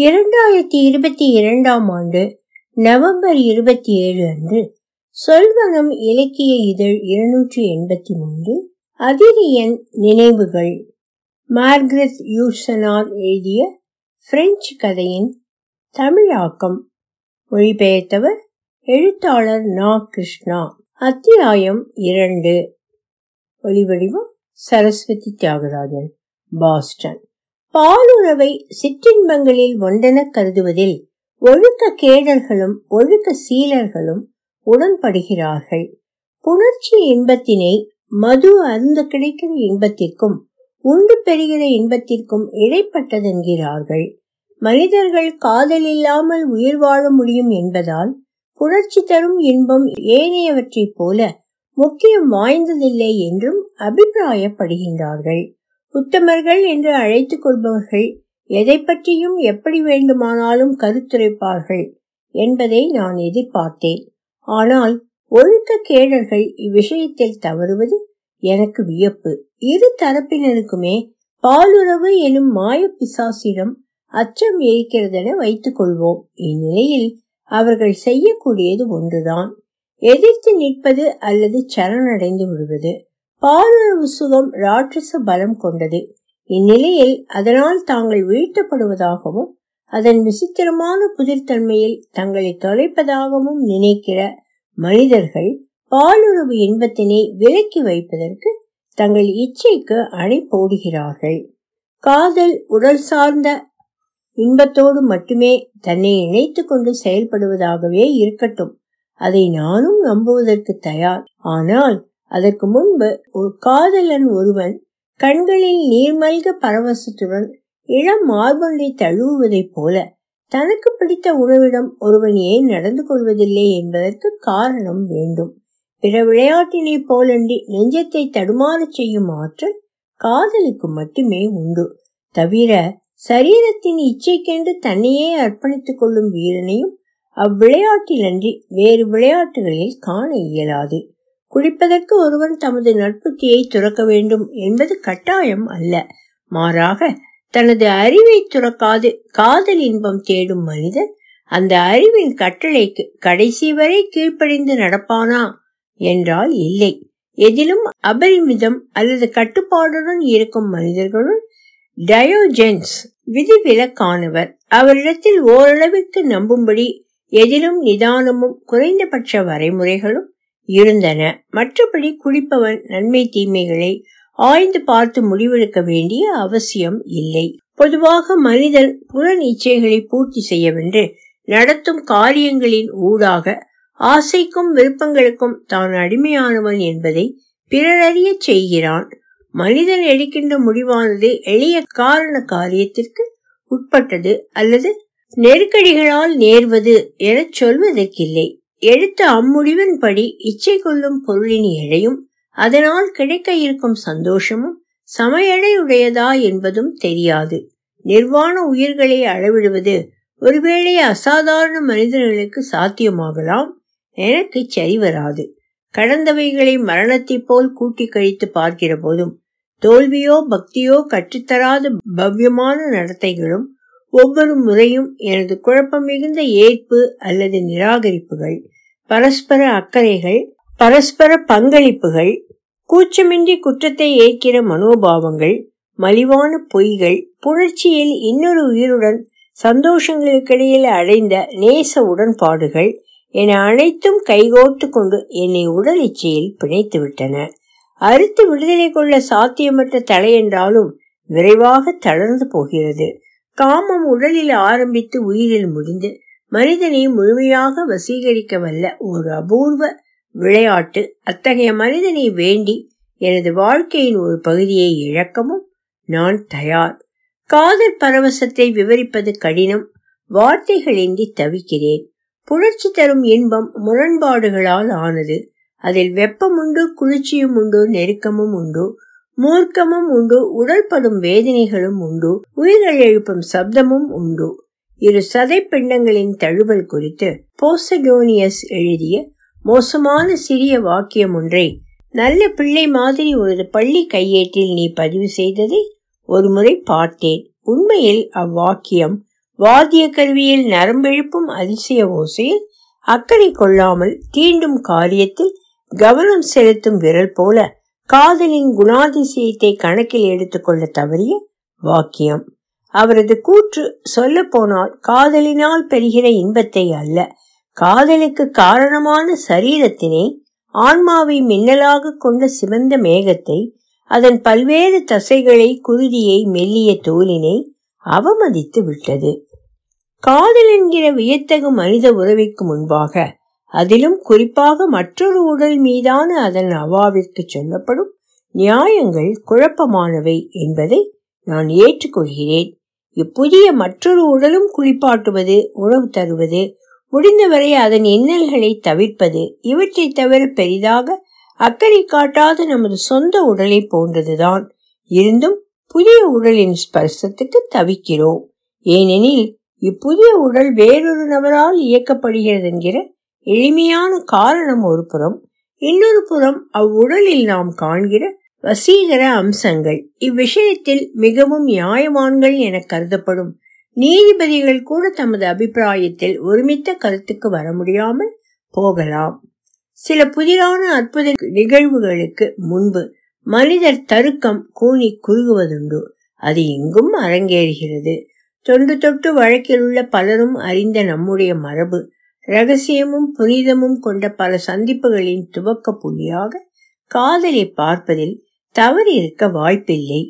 இரண்டாயிரத்தி இருபத்தி இரண்டாம் ஆண்டு நவம்பர் இருபத்தி ஏழு அன்று சொல்வனம் இலக்கிய இதழ் இருநூற்றி எண்பத்தி மூன்று அதிரியன் நினைவுகள். மார்கரெட் யூசனார் எழுதிய பிரெஞ்சு கதையின் தமிழாக்கம். மொழிபெயர்த்தவர் எழுத்தாளர் நா. கிருஷ்ணா. அத்தியாயம் இரண்டு. ஒலிவடிவம் சரஸ்வதி தியாகராஜன் பாஸ்டன். பாலுறவை சிற்றின்பங்களில் ஒன்றென கருதுவதில் ஒழுக்க கேடர்களும் ஒழுக்க சீலர்களும் உடன்படுகிறார்கள். புணர்ச்சி இன்பத்தினை மது அருந்த கிடைக்கிற இன்பத்திற்கும் உண்டு பெறுகிற இன்பத்திற்கும் இடைப்பட்டதென்கிறார்கள். மனிதர்கள் காதல் இல்லாமல் உயிர் வாழ முடியும் என்பதால் புணர்ச்சி தரும் இன்பம் ஏனையவற்றைப் போல முக்கியம் வாய்ந்ததில்லை என்றும் அபிப்பிராயப்படுகின்றார்கள். உத்தமர்கள் என்று அழைத்துக் கொள்பவர்கள் எதை பற்றியும் எப்படி வேண்டுமானாலும் கருத்துரைப்பார்கள் என்பதை நான் எதிர்பார்த்தேன். ஆனால் ஒழுக்க கேடர்கள் இவ்விஷயத்தில் தவறுவது எனக்கு வியப்பு. இரு தரப்பினருக்குமே பாலுறவு எனும் மாய பிசாசிடம் அச்சம் இருக்கிறதென வைத்துக் கொள்வோம். இந்நிலையில் அவர்கள் செய்யக்கூடியது ஒன்றுதான். எதிர்த்து நிற்பது அல்லது சரணடைந்து விடுவது. பாலுறவு சுகம் ராட்சச பலம் கொண்டது. இந்நிலையில் அதனால் தாங்கள் வீழ்த்தப்படுவதாகவும் அதன் விசித்திரமான புதிர்த்தன்மையில் தங்களை தொலைப்பதாகவும் நினைக்கிற மனிதர்கள் பாலுறவு இன்பத்தினை விலக்கி வைப்பதற்கு தங்கள் இச்சைக்கு அணை போடுகிறார்கள். காதல் உடல் சார்ந்த இன்பத்தோடு மட்டுமே தன்னை இணைத்து கொண்டு செயல்படுவதாகவே இருக்கட்டும். அதை நானும் நம்புவதற்கு தயார். ஆனால் அதற்கு முன்பு ஒரு காதலன் ஒருவன் கண்களில் நீர்மல்க பரவசத்துடன் இளம் மார்பொன்றை தழுவுவதைப் போல தனக்கு பிடித்த உணவிடம் ஒருவன் ஏன் நடந்து கொள்வதில்லை என்பதற்கு காரணம் வேண்டும். பிற விளையாட்டினை போலன்றி நெஞ்சத்தை தடுமாறச் செய்யும் ஆற்றல் காதலுக்கு மட்டுமே உண்டு. தவிர சரீரத்தின் இச்சைக்கென்று தன்னையே அர்ப்பணித்துக் கொள்ளும் வீரனையும் அவ்விளையாட்டிலன்றி வேறு விளையாட்டுகளில் காண இயலாது. குளிப்பதற்கு ஒருவர் தமது நட்புத்தியை துறக்க வேண்டும் என்பது கட்டாயம் அல்ல. மாறாக தனது அறிவை துறக்காது காதல் இன்பம் தேடும் மனிதன் அந்த அறிவின் கட்டளைக்கு கடைசி வரை கீழ்ப்படிந்து நடப்பானா? என்றால் இல்லை. எதிலும் அபரிமிதம் அல்லது கட்டுப்பாடுடன் இருக்கும் மனிதர்களுள் டயோஜென்ஸ் விதிவிலக்கானவர். அவரிடத்தில் ஓரளவிற்கு நம்பும்படி எதிலும் நிதானமும் குறைந்தபட்ச வரைமுறைகளும் இருந்தன. மற்றபடி குளிப்பவன் நன்மை தீமைகளை ஆய்ந்து பார்த்து முடிவெடுக்க வேண்டிய அவசியம் இல்லை. பொதுவாக மனிதன் புலன் இச்சைகளை பூர்த்தி செய்யவென்று நடத்தும் காரியங்களின் ஊடாக ஆசைக்கும் விருப்பங்களுக்கும் தான் அடிமையானவன் என்பதை பிறரறிய செய்கிறான். மனிதன் எடுக்கின்ற முடிவானது எளிய காரண காரியத்திற்கு உட்பட்டது அல்லது நெருக்கடிகளால் நேர்வது எனச் சொல்வதற்கில்லை. எழுத்து அம்முடிவின்படி இச்சை கொள்ளும் பொருளின் எழையும் அதனால் கிடைக்க இருக்கும் சந்தோஷமும் சமையலையுடையதா என்பதும் தெரியாது. நிர்வாண உயிர்களை அளவிடுவது ஒருவேளை அசாதாரண மனிதர்களுக்கு சாத்தியமாகலாம் எனக்கு சரி வராது. கடந்தவைகளை மரணத்தை போல் கூட்டி கழித்து பார்க்கிற போதும் தோல்வியோ பக்தியோ கற்றுத்தராத பவ்யமான நடத்தைகளும் ஒவ்வொரு முறையும் எனது குழப்பம் மிகுந்த ஏற்பு அல்லது நிராகரிப்புகள் பரஸ்பர அக்கறைகள் பரஸ்பர பங்களிப்புகள் கூச்சமின்றி குற்றத்தை ஏற்கிற மனோபாவங்கள் மலிவான பொய்கள் புரட்சியில் இன்னொரு உயிருடன் சந்தோஷங்களுக்கிடையில் அடைந்த நேச உடன்பாடுகள் என அனைத்தும் கைகோர்த்து கொண்டு என்னை உடல் இச்சையில் பிணைத்துவிட்டன அறுத்து விடுதலை கொள்ள சாத்தியமற்ற தலை என்றாலும் விரைவாக தளர்ந்து போகிறது. காமம் உடலில் ஆரம்பித்து உயிரில் முடிந்து மனிதனை முழுமையாக வசீகரிக்க வல்ல ஒரு அபூர்வ விளையாட்டு. அத்தகைய மனிதனை வேண்டி எனது வாழ்க்கையின் ஒரு பகுதியை இழக்கவும் நான் தயார். காதல் பரவசத்தை விவரிப்பது கடினம். வார்த்தைகளின்றி தவிக்கிறேன். புணர்ச்சி தரும் இன்பம் முரண்பாடுகளால் ஆனது. அதில் வெப்பம் உண்டு குளிர்ச்சியும் உண்டு நெருக்கமும் உண்டு. மூர்க்கமும் உண்டு உடல்படும் வேதனைகளும் உண்டு உயிர்கள் எழுப்பும் சப்தமும் உண்டு. இரு சதை பிண்டங்களின் தழுவல் குறித்து போசடோனியஸ் எழுதிய மோசமான சிறிய வாக்கியம் ஒன்றை நல்ல பிள்ளை மாதிரி உனது பள்ளி கையேட்டில் நீ பதிவு செய்ததை ஒருமுறை பார்த்தேன். உண்மையில் அவ்வாக்கியம் வாத்திய கருவியில் நரம்பெழுப்பும் அதிசய ஓசையில் அக்கறை கொள்ளாமல் தீண்டும் காரியத்தில் கவனம் செலுத்தும் விரல் போல காதலின் குணாதிசயத்தை கணக்கில் எடுத்துக்கொள்ள தவறிய வாக்கியம். அவரது கூற்று சொல்ல போனால் காதலினால் பெறுகிற இன்பத்தை அல்ல. காதலுக்கு காரணமான சரீரத்தினை ஆன்மாவை மின்னலாக கொண்ட சிவந்த மேகத்தை அதன் பல்வேறு தசைகளை குருதியை மெல்லிய தோலினை அவமதித்து விட்டது. காதல் என்கிற வியத்தகு மனித உறவிற்கு முன்பாக அதிலும் குறிப்பாக மற்றொரு உடல் மீதான அதன் அவாவிற்கு சொல்லப்படும் நியாயங்கள் குழப்பமானவை என்பதை நான் ஏற்றுக்கொள்கிறேன். இப்புதிய மற்றொரு உடலும் குளிப்பாட்டுவது உணவு தருவது முடிந்தவரை அதன் இன்னல்களை தவிர்ப்பது இவற்றை தவிர பெரிதாக அக்கறை காட்டாத நமது சொந்த உடலை போன்றதுதான். இருந்தும் புதிய உடலின் ஸ்பர்சத்துக்கு தவிக்கிறோம். ஏனெனில் இப்புதிய உடல் வேறொரு நபரால் இயக்கப்படுகிறது என்கிற எளிமையான காரணம் ஒரு புறம் இன்னொரு புறம் அவ்வுடலில் நாம் காண்கிற வசீகர அம்சங்கள். இவ்விஷயத்தில் மிகவும் நியாயமான்கள் என கருதப்படும். நீதிபதிகள் கூட தமது அபிப்பிராயத்தில் ஒருமித்த கருத்துக்கு வர முடியாமல் போகலாம். சில புதிரான அற்புத நிகழ்வுகளுக்கு முன்பு மனிதர் தருக்கம் கூனி குறுகுவதுண்டு. அது எங்கும் அரங்கேறுகிறது. தொன்று தொட்டு வழக்கில் உள்ள பலரும் அறிந்த நம்முடைய மரபு ரகசியமும் புனிதமும் கொண்ட பல சந்திப்புகளின் துவக்க புள்ளியாக காதலை பார்ப்பதில் தவறு இருக்க வாய்ப்பில்லை.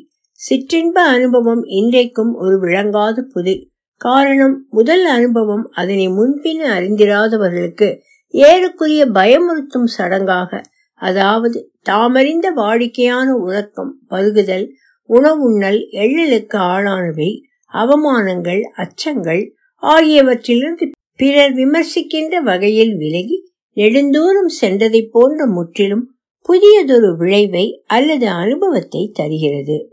சிற்றின்ப அனுபவம் இன்றைக்கும் ஒரு விளங்காத புதிர் காரணம் முதல் அனுபவம் அதனை முன்பின் அறிந்திராதவர்களுக்கு ஏறக்குரிய பயமுறுத்தும் சடங்காக அதாவது தாமறிந்த வாடிக்கையான உறக்கம் பருகுதல் உணவுண்ணல் எள்ளலுக்கு ஆளானவை அவமானங்கள் அச்சங்கள் ஆகியவற்றிலிருந்து பிறர் விமர்சிக்கின்ற வகையில் விலகி நெடுந்தூரம் சென்றதை போன்ற முற்றிலும் புதியதொரு விளைவை அல்லது அனுபவத்தை தருகிறது.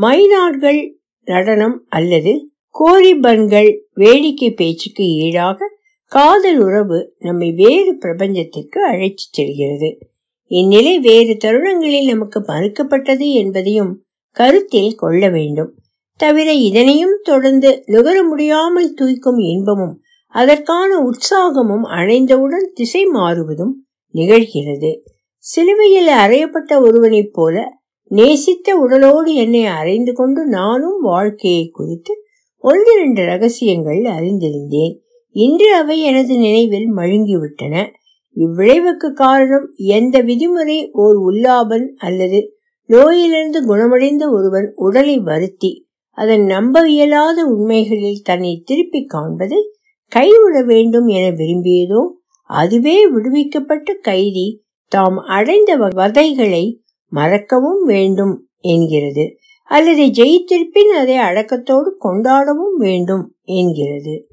மைனாட்கள் நடனம் அல்லது கோரிபன்கள் வேடிக்கை பேச்சுக்கு ஈடாக காதல் உறவு நம்மை வேறு பிரபஞ்சத்திற்கு அழைத்துச் செல்கிறது. இந்நிலை வேறு தருணங்களில் நமக்கு மறுக்கப்பட்டது என்பதையும் கருத்தில் கொள்ள வேண்டும். தவிர இதனையும் தொடர்ந்து நுகர முடியாமல் தூய்க்கும் இன்பமும் அதற்கான உற்சாகமும் அணைந்தவுடன் திசை மாறுவதும் நிகழ்கிறது. சிலுவையில் அறையப்பட்ட ஒருவனைப் போல நேசித்த உடலோடு என்னை அறைந்து கொண்டு நானும் வாழ்க்கையை குறித்து ஒன்றிரண்டு ரகசியங்கள் அறிந்திருந்தேன். இன்று அவை எனது நினைவில் மழுங்கிவிட்டன. இவ்விளைவுக்கு காரணம் எந்த விதிமுறை? ஓர் உல்லாபன் அல்லது நோயிலிருந்து குணமடைந்த ஒருவன் உடலை வருத்தி அதன் நம்ப இயலாத உண்மைகளில் தன்னை திருப்பி காண்பதை கைவிட வேண்டும் என விரும்பியதோ அதுவே விடுவிக்கப்பட்ட கைதி தாம் அடைந்த வதைகளை மறக்கவும் வேண்டும் என்கிறது. அல்லது ஜெயித்திருப்பின் அதை அடக்கத்தோடு கொண்டாடவும் வேண்டும் என்கிறது.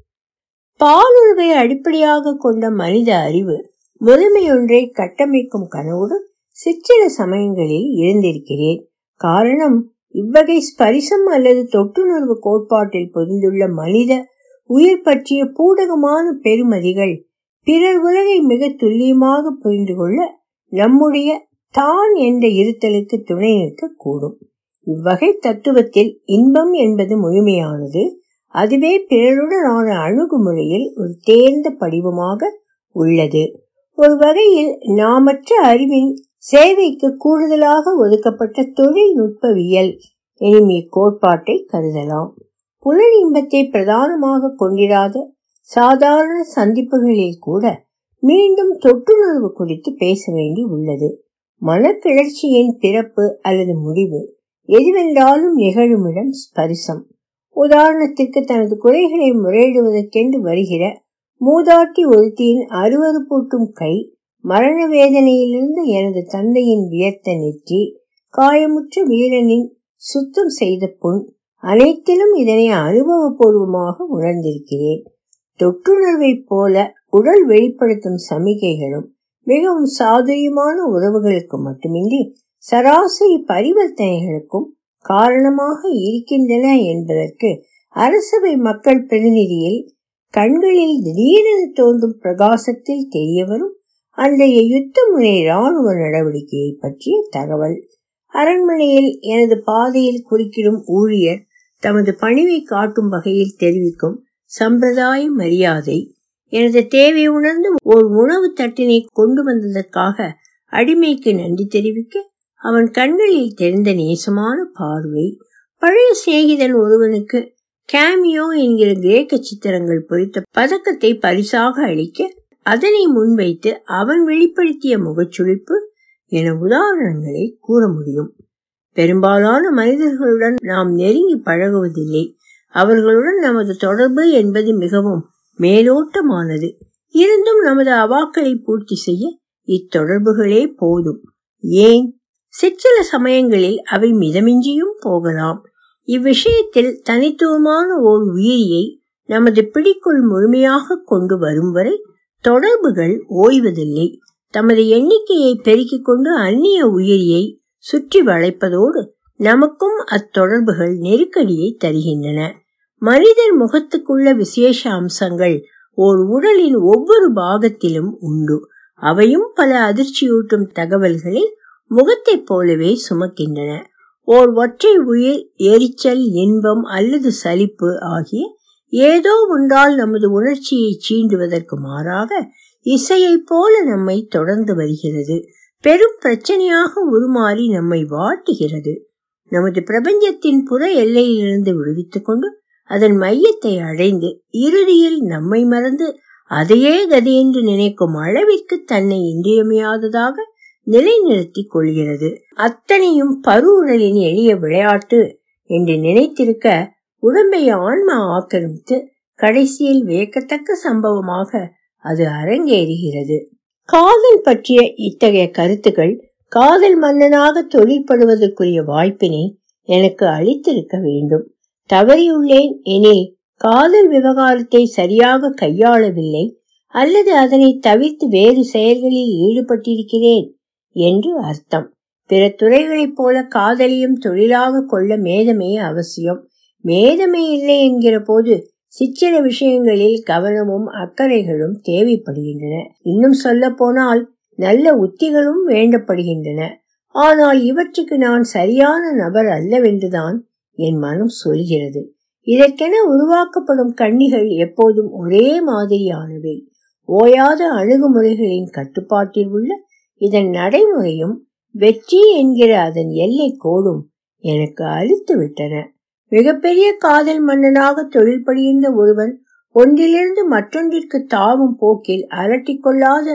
பாலுறவை அடிப்படையாக கொண்ட மனித அறிவு முழுமையொன்றை கட்டமைக்கும் கனவோடு சிற்சில சமயங்களில் இருந்திருக்கிறேன். காரணம் இவ்வகை ஸ்பரிசம் அல்லது தொட்டுணர்வு கோட்பாட்டில் பொதிந்துள்ள மனித உயிர் பற்றிய பூடகமான பெருமதிகள் பிறர் உலகை மிக துல்லியமாக புரிந்து கொள்ள நம்முடைய தான் என்ற இருத்தலுக்கு துணை நிற்க கூடும் இவ்வகை தத்துவத்தில் இன்பம் என்பது முழுமையானது. அதுவே பிறருடனான அணுகுமுறையில் ஒரு தேர்ந்த படிவமாக உள்ளது. ஒரு வகையில் நாமற்ற அறிவின் சேவைக்கு கூடுதலாக ஒதுக்கப்பட்ட தொழில்நுட்பவியல் எனும் இக்கோட்பாட்டை கருதலாம். புலன் இன்பத்தை பிரதானமாக கொண்டிராத சாதாரண சந்திப்புகளில் கூட மீண்டும் தொட்டுணர்வு குறித்து பேச வேண்டி உள்ளது. மனக்கிளர்ச்சியின் பிறப்பு அல்லது முடிவு எதுவென்றாலும் நிகழுமிடம் ஸ்பரிசம். உதாரணத்திற்கு தனது குறைகளை முறையிடுவதற்கென்று வருகிற மூதாட்டி ஒருத்தியின் அருவறுப்பூட்டும் கை மரண வேதனையிலிருந்து எனது தந்தையின் வியர்த்த நெற்றி காயமுற்ற வீரனின் சுத்தம் செய்த புண் அனைத்திலும் இதனை அனுபவபூர்வமாக உணர்ந்திருக்கிறேன். தொற்றுணர்வைப் போல உடல் வெளிப்படுத்தும் சமிகைகளும் மிகவும் சாதுரியமான உறவுகளுக்கு மட்டுமின்றி சராசரி பரிவர்த்தனைகளுக்கும் காரணமாக இருக்கின்றன என்பதற்கு அரசவை மக்கள் பிரதிநிதியில் கண்களில் திடீரென தோன்றும் பிரகாசத்தில் தெரியவரும் அன்றைய யுத்த முனை ராணுவ நடவடிக்கையை பற்றிய தகவல். அரண்மனையில் எனது பாதையில் குறுக்கிடும் ஊழியர் தமது பணிவை காட்டும் வகையில் தெரிவிக்கும் சம்பிரதாய மரியாதை எனது தேவை உணர்ந்து ஓர் உணவு தட்டினை கொண்டு வந்ததற்காக அடிமைக்கு நன்றி தெரிவிக்க அவன் கண்களில் தெரிந்த நேசமான பார்வை பழைய சிநேகிதன் ஒருவனுக்கு கேமியோ என்கிற கிரேக்க சித்திரங்கள் பொறித்த பதக்கத்தை பரிசாக அளிக்க அதனை முன்வைத்து அவன் வெளிப்படுத்திய முகச்சுழிப்பு என உதாரணங்களை கூற முடியும். பெரும்பாலான மனிதர்களுடன் நாம் நெருங்கி பழகுவதில்லை. அவர்களுடன் நமது தொடர்பு என்பது மிகவும் மேலோட்டமானது. இருந்தும் நமது அவாக்களை பூர்த்தி செய்ய இத்தொடர்புகளே போதும். ஏன்? சிற்சில சமயங்களில் அவை மிதமிஞ்சியும் போகலாம். இவ்விஷயத்தில் தனித்துவமான ஓர் உயிரியை நமது பிடிக்குள் முழுமையாக கொண்டு வரும் வரை தொடர்புகள் ஓய்வதில்லை. தமது எண்ணிக்கையை பெருக்கிக் கொண்டு அந்நிய உயிரியை சுற்றி வளைப்பதோடு நமக்கும் அத்தொடர்புகள் நெருக்கடியை தருகின்றன. மனிதர் முகத்துக்குள்ள விசேஷ அம்சங்கள் ஓர் உடலின் ஒவ்வொரு பாகத்திலும் உண்டு. அவையும் பல அதிர்ச்சியூட்டும் தகவல்களை முகத்தைப் போலவே சுமக்கின்றன. ஓர் ஒற்றை உயிர் எரிச்சல் இன்பம் அல்லது சலிப்பு ஆகிய ஏதோ ஒன்றால் நமது உணர்ச்சியை சீண்டுவதற்கு மாறாக இசையைப் போல நம்மை தொடர்ந்து வருகிறது. பெரும் பிரச்சனையாக உருமாறி நம்மை வாட்டுகிறது நமது பிரபஞ்சத்தின் புற எல்லையிலிருந்து விடுவித்துக் கொண்டு அதன் மையத்தை அடைந்து இறுதியில் நம்மை மறந்து அதையே கதையென்று நினைக்கும் அளவிற்கு தன்னை இன்றியமையாததாக நிலைநிறுத்திக் கொள்கிறது. அத்தனையும் பருவுடலின் எளிய விளையாட்டு என்று நினைத்திருக்க உடம்பை ஆன்மா ஆக்கிரமித்து கடைசியில் வியக்கத்தக்க சம்பவமாக அது அரங்கேறுகிறது. காதல் பற்றிய இத்தகைய கருத்துக்கள் காதல் மன்னனாக தொழிற்படுவதற்குரிய வாய்ப்பினை எனக்கு அளித்திருக்க வேண்டும். தவறியுள்ளேன் எனில் காதல் விவகாரத்தை சரியாக கையாளவில்லை அல்லது அதனை தவிர்த்து வேறு செயல்களில் ஈடுபட்டிருக்கிறேன் என்று அர்த்தம். பிற துறைகளைப் போல காதலியும் தொழிலாக கொள்ள மேதமே அவசியம். மேதமே இல்லை என்கிற போது சிற்சில விஷயங்களில் கவனமும் அக்கறைகளும் தேவைப்படுகின்றன. இன்னும் சொல்ல போனால் நல்ல உத்திகளும் வேண்டப்படுகின்றன. ஆனால் இவற்றுக்கு நான் சரியான நபர் அல்லவென்றுதான் என் மனம் சொல்கிறது. இதற்கென உருவாக்கப்படும் கண்ணிகள் எப்போதும் ஒரே மாதிரியானவை. ஓயாத அணுகுமுறைகளின் கட்டுப்பாட்டில் உள்ள இதன் நடைமுறையும் வெற்றி என்கிற அதன் எல்லை கோடும் எனக்கு அழித்து விட்டன மிகப்பெரிய காதல் மன்னனாக தொழில் படுகின்ற ஒருவன் ஒன்றிலிருந்து மற்றொன்றிற்கு தாவும் போக்கில் அரட்டிக்கொள்ளாத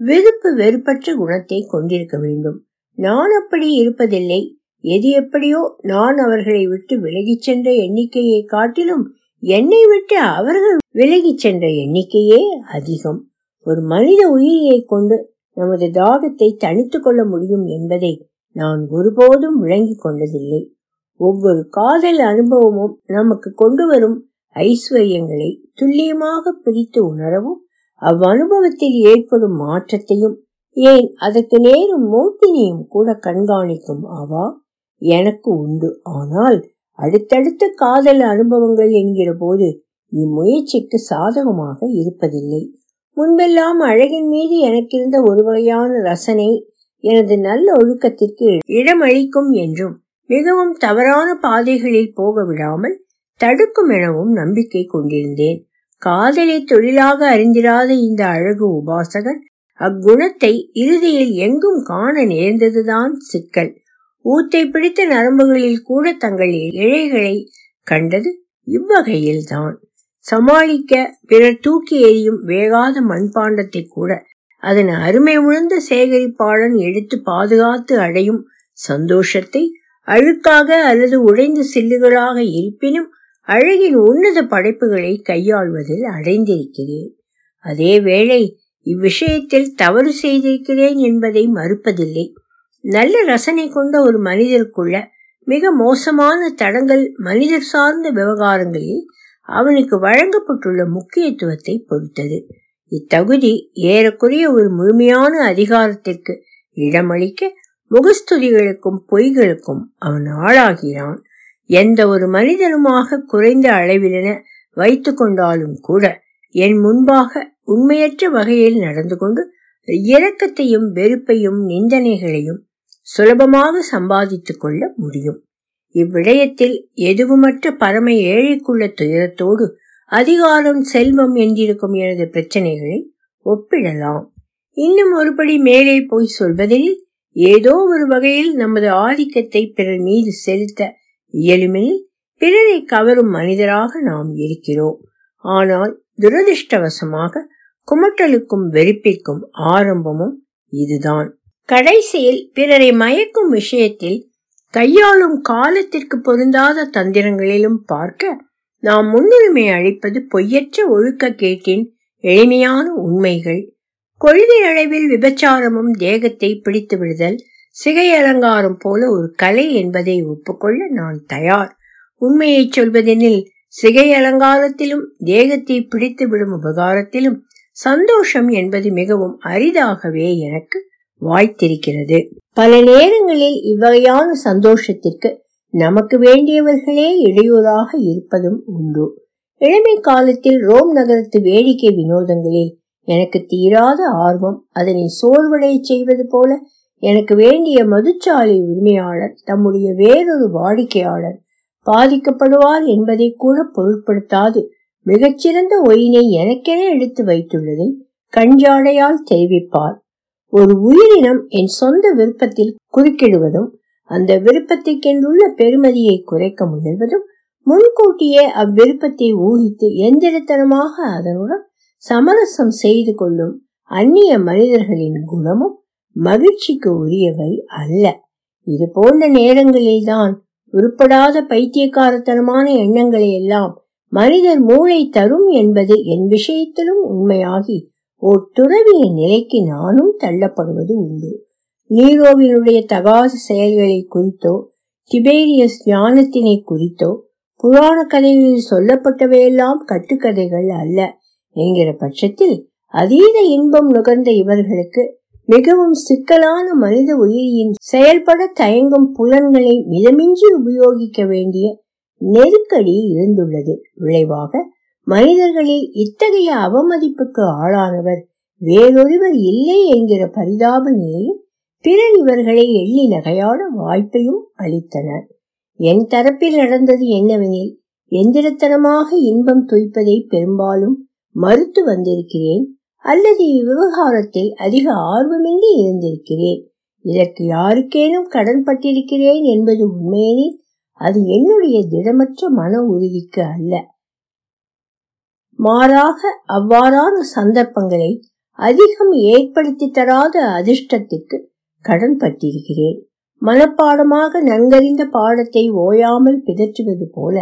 விருப்பு வெறுப்பற்ற குணத்தை கொண்டிருக்க வேண்டும். நான் அப்படி இருப்பதில்லை. எது எப்படியோ நான் அவர்களை விட்டு விலகிச் சென்ற எண்ணிக்கையை காட்டிலும் என்னை விட்டு அவர்கள் விலகிச் சென்ற எண்ணிக்கையே அதிகம். ஒரு மனித உயிரியை கொண்டு நமது தாகத்தை தணித்துக் கொள்ள முடியும் என்பதை நான் ஒருபோதும் விளங்கிக் கொண்டதில்லை. ஒவ்வொரு காதல் அனுபவமும் நமக்கு கொண்டு வரும் ஐஸ்வர்யங்களை துல்லியமாக பிரித்து உணரவும் அவ்வனுபவத்தில் ஏற்படும் மாற்றத்தையும் ஏன் அதற்கு நேரும் மூட்டினையும் கூட கண்காணிக்கும் அவா எனக்கு உண்டு. ஆனால் அடுத்தடுத்த காதல் அனுபவங்கள் என்கிற போது இம்முயற்சிக்கு சாதகமாக இருப்பதில்லை. முன்பெல்லாம் அழகின் மீது எனக்கிருந்த ஒரு வகையான ரசனை எனது நல்ல ஒழுக்கத்திற்கு இடமளிக்கும் என்றும் மிகவும் தவறான பாதைகளில் போக விடாமல் தடுக்கும் எனவும் நம்பிக்கை கொண்டிருந்தேன். காதலை தொழிலாக அறிந்திராத இந்த அழகு உபாசகன் அக்குணத்தை இறுதியில் எங்கும் காண நேர்ந்ததுதான் சிக்கல். ஊத்தை பிடித்த நரம்புகளில் கூட தங்கள் இழைகளை கண்டது இவ்வகையில்தான். சமாளிக்க பிறர் தூக்கி எறியும் வேகாத மண்பாண்டத்தை கூட அதன் அருமை உணர்ந்த சேகரிப்பாளன் எடுத்து பாதுகாத்து அடையும் சந்தோஷத்தை அழுக்காக அல்லது உடைந்த சில்லுகளாக இருப்பினும் அழகின் உன்னத படைப்புகளை கையாள்வதில் அடைந்திருக்கிறேன். அதே வேளை இவ்விஷயத்தில் தவறு செய்திருக்கிறேன் என்பதை மறுப்பதில்லை. நல்ல ரசனை கொண்ட ஒரு மனிதருக்குள்ள மிக மோசமான தடங்கள் மனிதர் சார்ந்த விவகாரங்களில் அவனுக்கு வழங்கப்பட்டுள்ள முக்கியத்துவத்தை பொறுத்தது. இத்தகுதி ஏறக்குறைய ஒரு முழுமையான அதிகாரத்திற்கு இடமளிக்க முகஸ்துதிகளுக்கும் பொய்களுக்கும் அவன் ஆளாகிறான். எந்த ஒரு மனிதனுமாக குறைந்த அளவிலென வைத்து கொண்டாலும் கூட என் முன்பாக உண்மையற்ற வகையில் நடந்து கொண்டு இரக்கத்தையும் வெறுப்பையும் நிந்தனைகளையும் சுலபமாக சம்பாதித்துக் கொள்ள முடியும். இவ்விடயத்தில் எதுவுமற்ற பரம ஏழைக்குள்ள துயரத்தோடு அதிகாரம் செல்வம் என்றிருக்கும் எனது பிரச்சனைகளை ஒப்பிடலாம். இன்னும் ஒருபடி மேலே போய் சொல்வதில் ஏதோ ஒரு வகையில் நமது ஆதிக்கத்தை பிறர் மீது செலுத்த இயலுமெனில் பிறரை கவரும் மனிதராக நாம் இருக்கிறோம். ஆனால் துரதிருஷ்டவசமாக குமட்டலுக்கும் வெறுப்பிற்கும் ஆரம்பமும் இதுதான். கடைசியில் பிறரை மயக்கும் விஷயத்தில் கையாளும் காலத்திற்கு பொருந்தாத தந்திரங்களிலும் பார்க்க நாம் முன்னுரிமை அளிப்பது பொய்யற்ற ஒழுக்க கேட்டின் எளிமையான உண்மைகள். கொள்கை அளவில் விபச்சாரமும் தேகத்தை பிடித்து விடுதல் சிகை அலங்காரம் போல ஒரு கலை என்பதை ஒப்புக்கொள்ள நான் தயார். உண்மையை சொல்வதெனில் சிகை அலங்காரத்திலும் தேகத்தை பிடித்து விடும் உபகாரத்திலும் சந்தோஷம் என்பது மிகவும் அரிதாகவே எனக்கு வாய்த்திருக்கிறது. பல நேரங்களில் இவ்வகையான சந்தோஷத்திற்கு நமக்கு வேண்டியவர்களே இடையூறாக இருப்பதும் உண்டு. இளமை காலத்தில் ரோம் நகரத்து வேடிக்கை வினோதங்களில் எனக்கு தீராத ஆர்வம். அதனை சோர்வடை செய்வது போல எனக்கு வேண்டிய மதுச்சாலை உரிமையாளர் தம்முடைய வேறொரு வாடிக்கையாளர் பாதிக்கப்படுவார் என்பதை கூட பொருட்படுத்தாது. மிகச்சிறந்த ஒயினை எனக்கென எடுத்து வைத்துள்ளதை கஞ்சாடையால் தெரிவிப்பார். ஒரு உயிரினம் என் சொந்த விருப்பத்தில் குறுக்கிடுவதும் அந்த விருப்பத்திற்கென்றுள்ள பெருமதியை குறைக்க முயல்வதும் முன்கூட்டியே அவ்விருப்பத்தை ஊகித்து எந்திரத்தனமாக அதனுடன் சமரசம் செய்து கொள்ளும் அந்நிய மனிதர்களின் குணமும் மகிழ்ச்சிக்கு உரியவை அல்ல. இது போன்ற நேரங்களில்தான் உருப்படாத பைத்தியக்காரத்தனமான எண்ணங்களை எல்லாம் மனிதர் மூளை தரும் என்பது என் விஷயத்திலும் உண்மையாகி ஓர் துறவிய நிலைக்கு நானும் தள்ளப்படுவது உண்டு. நீரோவினுடைய தகாத செயல்களை குறித்தோ டிபேரியஸ் ஞானத்தினை குறித்தோ புராண கதைகளில் சொல்லப்பட்டவையெல்லாம் கட்டுக்கதைகள் அல்ல. என்கிற பட்சத்தில் அதீத இன்பம் நுகர்ந்த இவர்களுக்கு மிகவும் சிக்கலான மனித உயிரியின் செயல்பட தயங்கும் புலன்களை மிதமின்றி உபயோகிக்க வேண்டிய நெருக்கடி இருந்துள்ளது. விளைவாக மனிதர்களில் இத்தகைய அவமதிப்புக்கு ஆளானவர் வேறொருவர் இல்லை என்கிற பரிதாப நிலையில் பிறர் இவர்களை எள்ளி நகையாட வாய்ப்பையும் அளித்தனர். என் தரப்பில் நடந்தது என்னவெனில் எந்திரத்தனமாக இன்பம் துய்ப்பதை பெரும்பாலும் மறுத்து வந்திருக்கிறேன் அல்லது இவ்விவகாரத்தில் அதிக ஆர்வமின்றி இருந்திருக்கிறேன். இதற்கு யாருக்கேனும் கடன் பட்டிருக்கிறேன் என்பது உண்மையெனில் அது என்னுடைய திடமற்ற மன உறுதிக்கு அல்ல. மாறாக அவ்வாறான சந்தர்ப்பங்களை அதிகம் ஏற்படுத்தி தராத அதிர்ஷ்டத்திற்கு கடன் பட்டிருக்கிறேன். மனப்பாடமாக நன்கறிந்த பாடத்தை ஓயாமல் பிதற்றுவது போல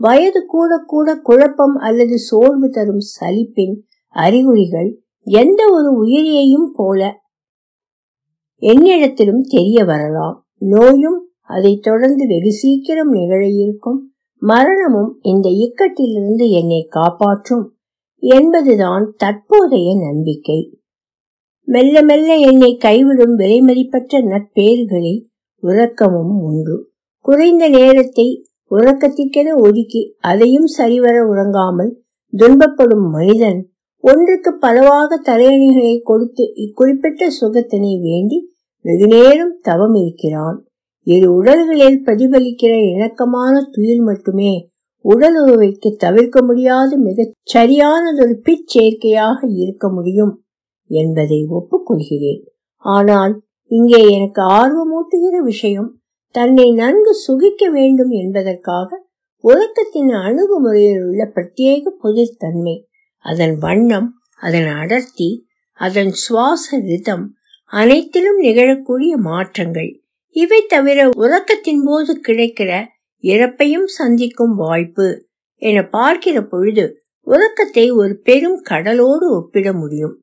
வயது கூட கூட குழப்பம் அல்லது சோர்வு தரும் சலிப்பின் அறிகுறிகள் எந்த ஒரு உயிரியையும் போல என்னிடத்திலும் தெரிய வரலாம். நோயும் அதை தொடர்ந்து வெகு சீக்கிரம் நிகழ இருக்கும். மரணமும் இந்த இக்கட்டிலிருந்து என்னை காப்பாற்றும் என்பதுதான் தற்போதைய நம்பிக்கை. மெல்ல மெல்ல என்னை கைவிடும் விலைமதிப்பற்ற நட்பேறுகளில் உறக்கமும் ஒன்று குறைந்த நேரத்தை உறக்கத்திற்கென ஒதுக்கி அதையும் சரிவர உறங்காமல் துன்பப்படும் மனிதன் ஒன்றுக்கு பலவாக தலையணிகளை கொடுத்து இக்குறிப்பிட்ட சுகத்தினை வேண்டி வெகுநேரம் தவம் இருக்கிறான். இரு உடல்களில் பிரதிபலிக்கிற இணக்கமான துயில் மட்டுமே உடல் உறவைக்கு தவிர்க்க முடியாத மிகச் சரியானதொரு பிச்சேர்க்கையாக இருக்க முடியும் என்பதை ஒப்புக்கொள்கிறேன். ஆனால் இங்கே எனக்கு ஆர்வமூட்டுகிற விஷயம் தன்னை நன்கு சுகிக்க வேண்டும் என்பதற்காக உறக்கத்தின் அணுகுமுறையில் உள்ள பிரத்யேக புதிர்த்தன்மை அதன் வண்ணம் அதன் அடர்த்தி அதன் சுவாச ரிதம் அனைத்திலும் நிகழக்கூடிய மாற்றங்கள். இவை தவிர உறக்கத்தின் போது கிடைக்கிற இறப்பையும் சந்திக்கும் வாய்ப்பு என பார்க்கிற பொழுது உறக்கத்தை ஒரு பெரும் கடலோடு ஒப்பிட முடியும்.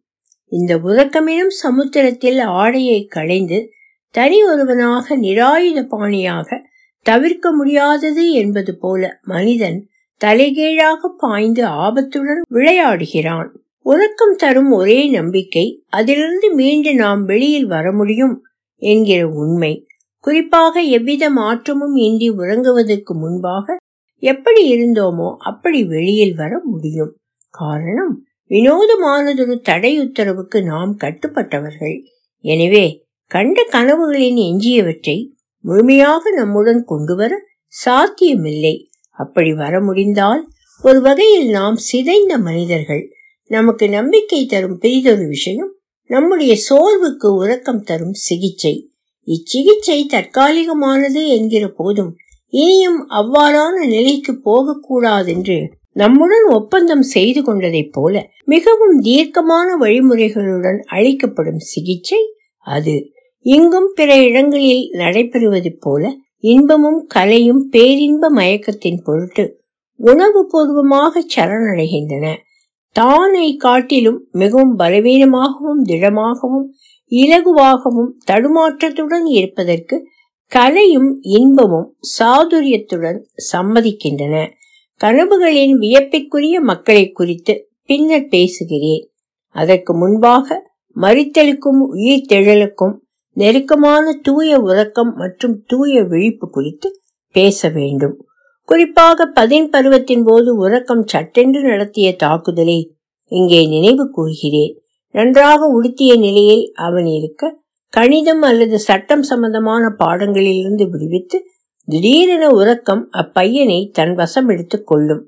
இந்த உறக்கமெனும் சமுத்திரத்தில் ஆடையை களைந்து தனி ஒருவனாக நிராயுத பாணியாக தவிர்க்க முடியாதது என்பது போல மனிதன் தலைகீழாக பாய்ந்து ஆபத்துடன் விளையாடுகிறான். உறக்கம் தரும் ஒரே நம்பிக்கை அதிலிருந்து மீண்டு நாம் வெளியில் வர முடியும் என்கிற உண்மை. குறிப்பாக எவ்வித மாற்றமும் இன்றி உறங்குவதற்கு முன்பாக எப்படி இருந்தோமோ அப்படி வெளியில் வர முடியும். காரணம் வினோதமானதொரு தடை உத்தரவுக்கு நாம் கட்டுப்பட்டவர்கள். எனவே கண்ட கனவுகளின் எஞ்சியவற்றை முழுமையாக நம்முடன் கொண்டு வர சாத்தியமில்லை. அப்படி வர முடிந்தால் ஒரு வகையில் நாம் சிதைந்த மனிதர்கள் நமக்கு நம்பிக்கை தரும் பெரிதொரு விஷயம் நம்முடைய சோர்வுக்கு உறக்கம் தரும் சிகிச்சை. இச்சிகிச்சை தற்காலிகமானது என்கிற போதும் இனியும் அவ்வாறான நிலைக்கு போகக்கூடாதென்று நம்முடன் ஒப்பந்தம் செய்து கொண்டதைப் போல மிகவும் தீர்க்கமான வழிமுறைகளுடன் அளிக்கப்படும் சிகிச்சை அது. இங்கும் பிற இடங்களில் நடைபெறுவது போல இன்பமும் கலையும் பேரின்ப மயக்கத்தின் பொருட்டு உணவு பூர்வமாக சரணடைகின்றன. தானை காட்டிலும் மிகவும் பலவீனமாகவும் திடமாகவும் இலகுவாகவும் தடுமாற்றத்துடன் இருப்பதற்கு கலையும் இன்பமும் சாதுரியத்துடன் சம்மதிக்கின்றன. கனவுகளின் வியப்பிற்குரிய மக்களை குறித்து பின்னர் பேசுகிறேன். அதற்கு முன்பாக மறித்தலுக்கும் உயிர் தெழலுக்கும் நெருக்கமான தூய உறக்கம் மற்றும் தூய விழிப்பு குறித்து பேச வேண்டும். குறிப்பாக பதின் பருவத்தின் போது உறக்கம் சட்டென்று நடத்திய தாக்குதலை இங்கே நினைவு கூறுகிறேன். நன்றாக உடுத்திய நிலையில் அவன் இருக்க கணிதம் அல்லது சட்டம் சம்பந்தமான பாடங்களிலிருந்து விடுவித்து திடீரென உறக்கம் அப்பையனை தன் வசம் எடுத்துக் கொள்ளும்.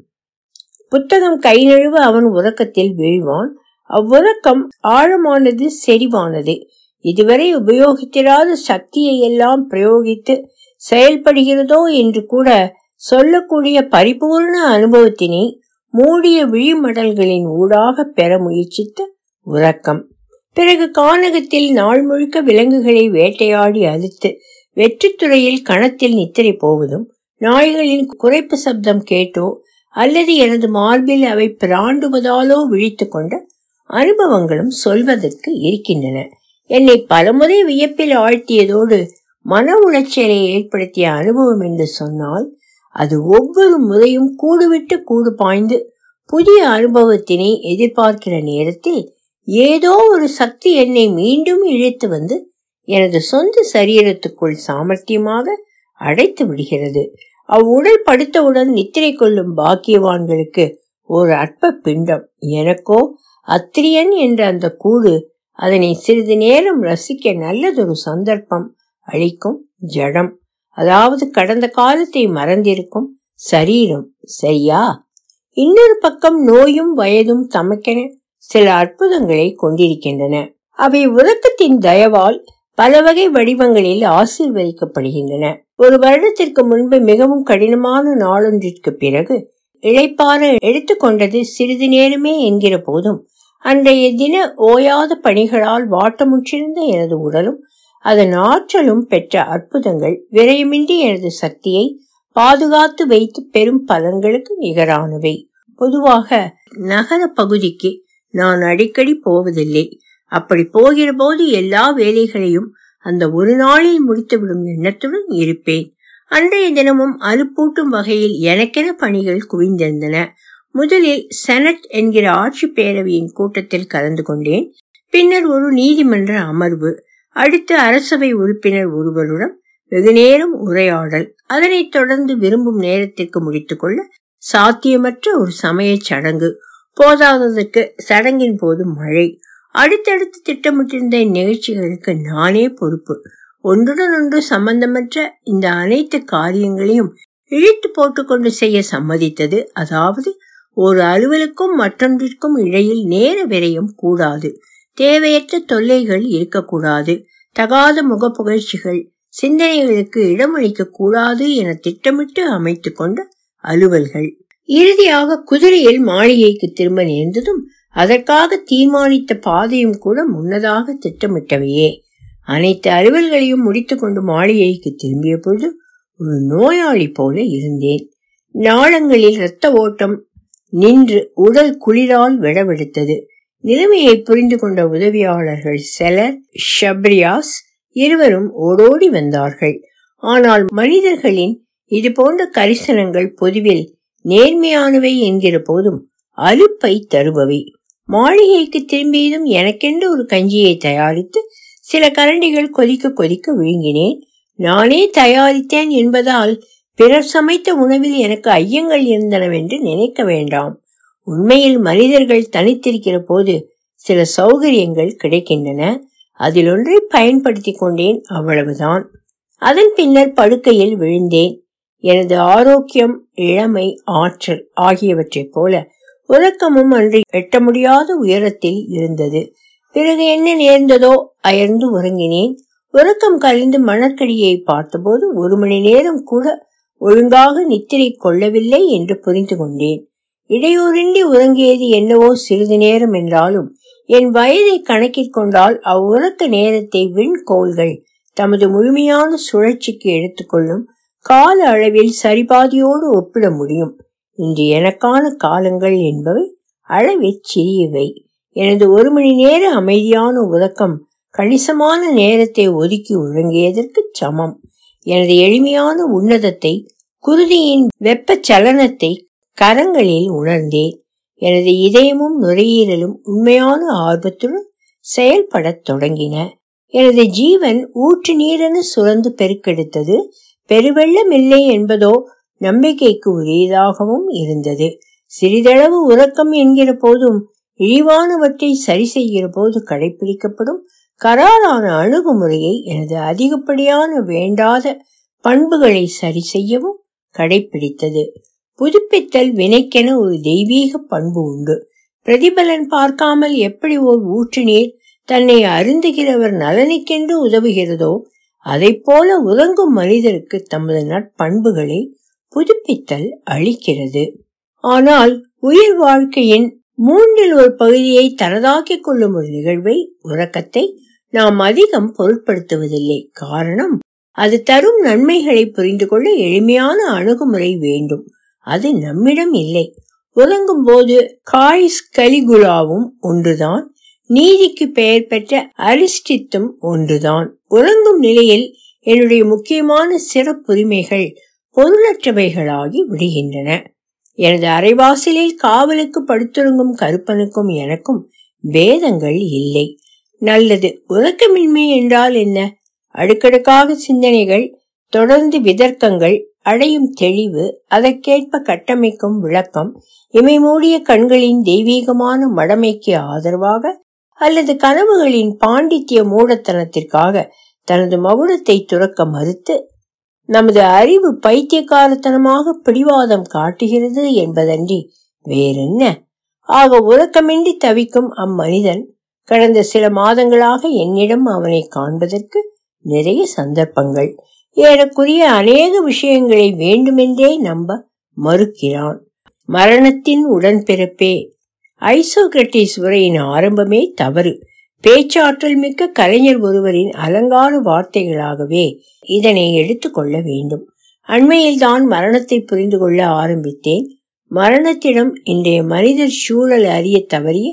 புத்தகம் கை நழுவ அவன் உறக்கத்தில் வீழ்வான். அவ்வுறக்கம் ஆழமானது செறிவானது. இதுவரை உபயோகித்திராத சக்தியை எல்லாம் பிரயோகித்து செயல்படுகிறதோ என்று கூட சொல்லக்கூடிய பரிபூர்ண அனுபவத்தினை மூடிய விழிமடல்களின் ஊடாக பெற முயற்சித்த உறக்கம். பிறகு கானகத்தில் நாள் முழுக்க விலங்குகளை வேட்டையாடி அழித்து வெற்றித்துறையில் கணத்தில் நித்திரை போவதும் நாய்களின் குறைப்பு சப்தம் கேட்டோ அல்லது எனது மார்பில் அவை பிராண்டுவதாலோ விழித்து கொண்ட அனுபவங்களும் சொல்வதற்கு இருக்கின்றன. என்னை பலமுறை வியப்பில் ஆழ்த்தியதோடு மன உளைச்சலை ஏற்படுத்திய அனுபவம் என்று சொன்னால் அது ஒவ்வொரு முறையும் கூடுவிட்டு கூடு பாய்ந்து புதிய அனுபவத்தினை எதிர்பார்க்கிற நேரத்தில் ஏதோ ஒரு சக்தி என்னை மீண்டும் இழுத்து வந்து எனது சொந்த சரீரத்துக்குள் சாமர்த்தியமாக அடைத்து விடுகிறது. அவ்வுடல் படுத்தவுடன் நித்திரை கொள்ளும் பாக்கியவான்களுக்கு ஒரு அற்ப பிண்டம். எனக்கோ அத்திரியன் என்ற அந்த கூடு அதனை சிறிது நேரம் ரசிக்க நல்லதொரு சந்தர்ப்பம் அளிக்கும் ஜடம். அதாவது கடந்த காலத்தை மறந்திருக்கும் சரீரம். சரியா? இன்னொரு பக்கம் நோயும் வயதும் தமக்கென சில அற்புதங்களை கொண்டிருக்கின்றன. அவை உறக்கத்தின் தயவால் பல வகை வடிவங்களில் ஆசீர்வதிக்கப்படுகின்றன. ஒரு வருடத்திற்கு முன்பு மிகவும் கடினமான நாளொன்றிற்கு பிறகு இழைப்பார எடுத்துக்கொண்டது சிறிது நேரமே என்கிற போதும் அன்றைய தின ஓயாத பணிகளால் வாட்டமுற்றிருந்த எனது உடலும் அதன் ஆற்றலும் பெற்ற அற்புதங்கள் விரயமின்றி எனது சக்தியை பாதுகாத்து வைத்து பெரும் பலன்களுக்கு நிகரானவை. பொதுவாக நகர பகுதிக்கு நான் அடிக்கடி போவதில்லை. அப்படி போகிற போது எல்லா வேலைகளையும் அந்த ஒரு நாளில் முடித்துவிடும் எண்ணத்துடன் இருப்பேன். அன்றைய தினமும் அலுப்பூட்டும் வகையில் எனக்கென பணிகள் குவிந்திருந்தன. முதலில் செனட் என்கிற ஆட்சி பேரவையின் கூட்டத்தில் கலந்து கொண்டேன். பின்னர் ஒரு நீதிமன்ற அமர்வு அடுத்து அரசவை உறுப்பினர் ஒருவருடன் வெகுநேரம் உரையாடல் அதனைத் தொடர்ந்து விரும்பும் நேரத்திற்கு முடித்துக்கொள்ள சாத்தியமற்ற ஒரு சமய சடங்கு. போதாததற்கு சடங்கின் போது மழை. அடுத்தடுத்து திட்டமிட்டிருந்த இந்நிகழ்ச்சிகளுக்கு நானே பொறுப்பு. ஒன்றுடன் ஒன்று சம்பந்தமற்ற இந்த அனைத்து காரியங்களையும் இழுத்து போட்டுக்கொண்டு செய்ய சம்மதித்தது. அதாவது ஒரு அலுவலுக்கும் மற்றொன்றிற்கும் இடையில் நேர விரயம் கூடாது. தேவையற்ற தொல்லைகள் இருக்கக்கூடாது. தகாத முகப்புகழ்ச்சிகள் சிந்தனைகளுக்கு இடமளிக்க கூடாது என திட்டமிட்டு அமைத்து கொண்ட அலுவல்கள். இறுதியாக குதிரையில் மாளிகைக்கு திரும்ப நேர்ந்ததும் அதற்காக தீர்மானித்த பாதையும் கூட முன்னதாக திட்டமிட்டவையே. அனைத்து அலுவல்களையும் முடித்துக்கொண்டு மாளிகைக்கு திரும்பிய பொழுது ஒரு நோயாளி போல இருந்தேன். நாளங்களில் இரத்த ஓட்டம் நின்று உடல் குளிரால் விடவெடுத்தது நிலைமையை புரிந்து கொண்ட உதவியாளர்கள் செலர் ஷப்ரியாஸ் இருவரும் ஓடோடி வந்தார்கள். ஆனால் மனிதர்களின் இது போன்ற கரிசனங்கள் பொதுவில் நேர்மையானவை என்கிற போதும் அலுப்பை தருபவை. மாளிகைக்கு திரும்பியதும் எனக்கென்று ஒரு கஞ்சியை தயாரித்து சில கரண்டிகள் கொதிக்க கொதிக்க விழுங்கினேன். நானே தயாரித்தேன் என்பதால் பிறர் சமைத்த உணவில் எனக்கு ஐயங்கள் இருந்தனவென்று நினைக்க வேண்டாம். உண்மையில் மனிதர்கள் தனித்திருக்கிற போது சில சௌகரியங்கள் கிடைக்கின்றன. அதில் ஒன்றை பயன்படுத்தி கொண்டேன் அவ்வளவுதான். அதன் பின்னர் படுக்கையில் விழுந்தேன். எனது ஆரோக்கியம் இளமை ஆற்றல் ஆகியவற்றைப் போல உறக்கமும் அன்று எட்ட முடியாத உயரத்தில் இருந்தது. பிறகு என்ன நேர்ந்ததோ அயர்ந்து உறங்கினேன். உறக்கம் கலைந்து மணக்கடியை பார்த்தபோது ஒரு மணி நேரம் கூட ஒழுங்காக நித்திரை கொள்ளவில்லை என்று புரிந்து கொண்டேன். இடையூறின்றி உறங்கியது என்னவோ சிறிது நேரம் என்றாலும் என் வயதை கணக்கில் கொண்டால் அவ்வுறக்க நேரத்தை விண்கோள்கள் தமது முழுமையான சுழற்சிக்கு எடுத்துக்கொள்ளும் கால அளவில் சரிபாதியோடு ஒப்பிட முடியும். இன்று எனக்கான காலங்கள் என்பவை அளவில் சிறியவை. எனது ஒரு மணி நேர அமைதியான உறக்கம் கணிசமான நேரத்தை ஒதுக்கி உறங்கியதற்கு சமம். எனது எளிமையான உன்னதத்தை குருதியின் வெப்ப சலனத்தை கரங்களில் உணர்ந்தேன். எனது இதயமும் நுரையீரலும் உண்மையான ஆர்வத்துடன் செயல்படத் தொடங்கின. எனது ஜீவன் ஊற்று நீரென சுரந்து பெருக்கெடுத்தது. பெருவெள்ளம் இல்லை என்பதோ நம்பிக்கைக்கு உரியதாகவும் இருந்தது. சிறிதளவு உறக்கம் என்கிற போதும் இழிவானவற்றை சரி செய்கிற போது கடைபிடிக்கப்படும் கராரான அணுகுமுறையை எனது அதிகப்படியான வேண்டாத பண்புகளை சரி செய்யவும் கடைபிடித்தது புதுப்பித்தல் வினைக்கென ஒரு தெய்வீக பண்பு உண்டு. பிரதிபலன் பார்க்காமல் எப்படி ஓர் ஊற்று நீர் தன்னை அருந்துகிறவர் நலனுக்கென்று உதவுகிறதோ அதை போல உறங்கும் மனிதருக்கு தமது நட்பண்புகளை புதுப்பித்தல் அளிக்கிறது. ஆனால் உயிர் வாழ்க்கையின் மூன்றில் ஒரு பகுதியை தனதாக்கிக் கொள்ளும் ஒரு நிகழ்வை உறக்கத்தை நாம் அதிகம் பொருட்படுத்துவதில்லை. காரணம் அது தரும் நன்மைகளை புரிந்து கொள்ள எளிமையான அணுகுமுறை வேண்டும். அது நம்மிடம் இல்லை. உறங்கும் போது காய்ஸ் கலிகுலாவும் ஒன்றுதான். நீதிக்கு பெயர் பெற்ற அரிஸ்டித்தும் ஒன்றுதான். உறங்கும் நிலையில் என்னுடைய முக்கியமான சிறப்புரிமைகள் பொருளற்றவைகளாகி விடுகின்றன. எனது அரைவாசலில் காவலுக்கு படுத்துறங்கும் கருப்பனுக்கும் எனக்கும் பேதங்கள் இல்லை. நல்லது. உறக்கமின்மை என்றால் என்ன? அடுக்கடுக்காக சிந்தனைகள் தொடர்ந்து விதர்க்கங்கள் அடையும் தெளிவு அதற்கேற்ப கட்டமைக்கும் விளக்கம் இமை மூடிய கண்களின் தெய்வீகமான மடமைக்கு ஆதரவாக அல்லது கனவுகளின் பாண்டித்ய மூடத்தனத்திற்காக தனது மவுனத்தை துறக்க மறுத்து நமது அறிவு பைத்தியக்காரத்தனமாக பிடிவாதம் காட்டுகிறது என்பதன்றி வேறென்ன? ஆக உறக்கமின்றி தவிக்கும் அம்மனிதன் கடந்த சில மாதங்களாக என்னிடம் அவனை காண்பதற்கு நிறைய சந்தர்ப்பங்கள். ஏறக்குரிய அநேக விஷயங்களை வேண்டுமென்றே நம்ப மறுக்கிறான். மரணத்தின் உடன்பிறப்பே. ஐசோக்ரட்டிஸ் உரையின் ஆரம்பமே தவறு. பேச்சாற்றல் மிக்க கலைஞர் ஒருவரின் அலங்கார வார்த்தைகளாகவே இதனை எடுத்துக்கொள்ள வேண்டும். அண்மையில் தான் மரணத்தை புரிந்து கொள்ள ஆரம்பித்தேன். மரணத்திடம் இன்றைய மனிதர் சூழல் அறிய தவறிய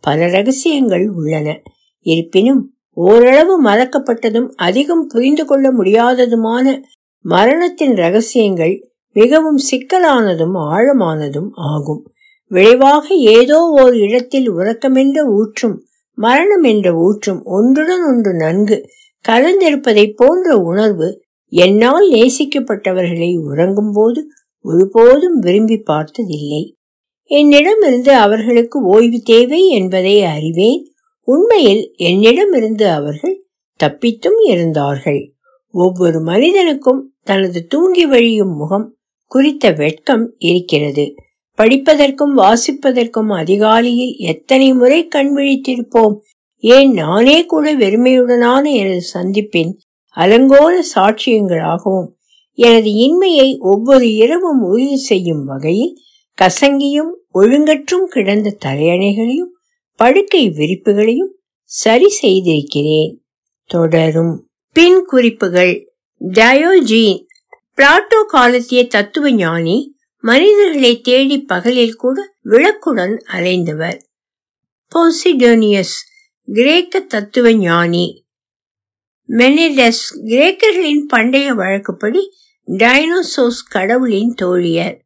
பல ரகசியங்கள் உள்ளன. இருப்பினும் ஓரளவு மறக்கப்பட்டதும் அதிகம் புரிந்து கொள்ள முடியாததுமான மரணத்தின் ரகசியங்கள் மிகவும் சிக்கலானதும் ஆழமானதும் ஆகும். விளைவாக ஏதோ ஓர் இடத்தில் உறக்கமென்ற ஊற்றும் மரணம் என்ற ஊற்றும் ஒன்றுடன் ஒன்று நன்கு கலந்திருப்பதைப் போன்ற உணர்வு என்னால் நேசிக்கப்பட்டவர்களை உறங்கும் போது ஒருபோதும் விரும்பி பார்த்ததில்லை. என்னிடமிருந்து அவர்களுக்கு ஓய்வு தேவை என்பதை அறிவேன். உண்மையில் என்னிடமிருந்து அவர்கள் தப்பித்தும் இருந்தார்கள். ஒவ்வொரு மனிதனுக்கும் தனது தூங்கி வழியும் முகம் குறித்த வெட்கம் இருக்கிறது. படிப்பதற்கும் வாசிப்பதற்கும் அதிகாலையில் எத்தனை முறை கண் விழித்திருப்போம். ஏன் நானே கூட வெறுமையுடனான எனது சந்திப்பின் அலங்கோல சாட்சியங்களாகவும் எனது இன்மையை ஒவ்வொரு இரவும் உறுதி செய்யும் வகையில் கசங்கியும் ஒழுங்கற்றும் கிடந்த தலையணைகளையும் படுக்கை விரிப்புகளையும் சரி செய்திருக்கிறேன். தொடரும். பின் குறிப்புகள். டயோஜீன். பிளாட்டோ காலத்திய தத்துவ ஞானி மனிதர்களை தேடி பகலில் கூட விளக்குடன் அலைந்தவர். போசிடோனியஸ். கிரேக்க தத்துவ ஞானி. மெனிடஸ். கிரேக்கர்களின் பண்டைய வழக்குப்படி டைனோசோஸ் கடவுளின் தோழியர்.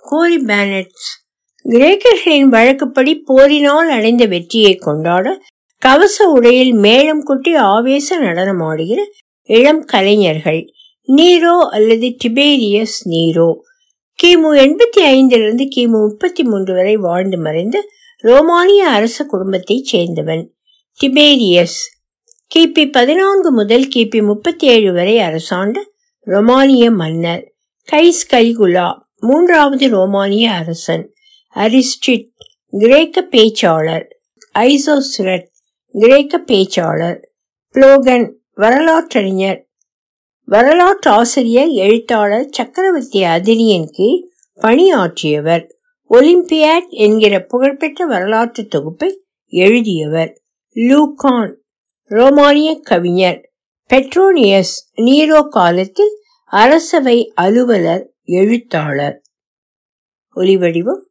கோரி பேனட்ஸ். கிரேக்கர்களின் வழக்குப்படி போரினால் அடைந்த வெற்றியை கொண்டாட கவச உடையில் மேளம் கொட்டி ஆவேச நடனமாடுகிற இளம் கலைஞர்கள் நீரோ அல்லது டிபேரியஸ் நீரோ. கிமு எண்பத்தி ஐந்திலிருந்து கிமு முப்பத்தி மூன்று வரை வாழ்ந்து மறைந்த ரோமானிய அரச குடும்பத்தைச் சேர்ந்தவன். டிபேரியஸ். கிபி பதினான்கு முதல் கிபி முப்பத்தி ஏழு வரை அரசாண்ட ரொமானிய மன்னர். கைஸ் கலிகுலா மூன்றாவது ரோமானிய அரசன். அரிஸ்டிட் கிரேக்க பேச்சாளர். ஐசோசுரட் கிரேக்க பேச்சாளர். புளோகன் வரலாற்றறிஞர். வரலாற்றாசிரியர் எழுத்தாளர் சக்கரவர்த்தி அதிரியன் கீழ் பணியாற்றியவர். ஒலிம்பியாட் என்கிற புகழ்பெற்ற வரலாற்று தொகுப்பை எழுதியவர். லூகான் ரோமானிய கவிஞர். பெட்ரோனியஸ் நீரோ காலத்தில் அரசவை அலுவலர் எழுத்தாளர். ஒலிவடிவம்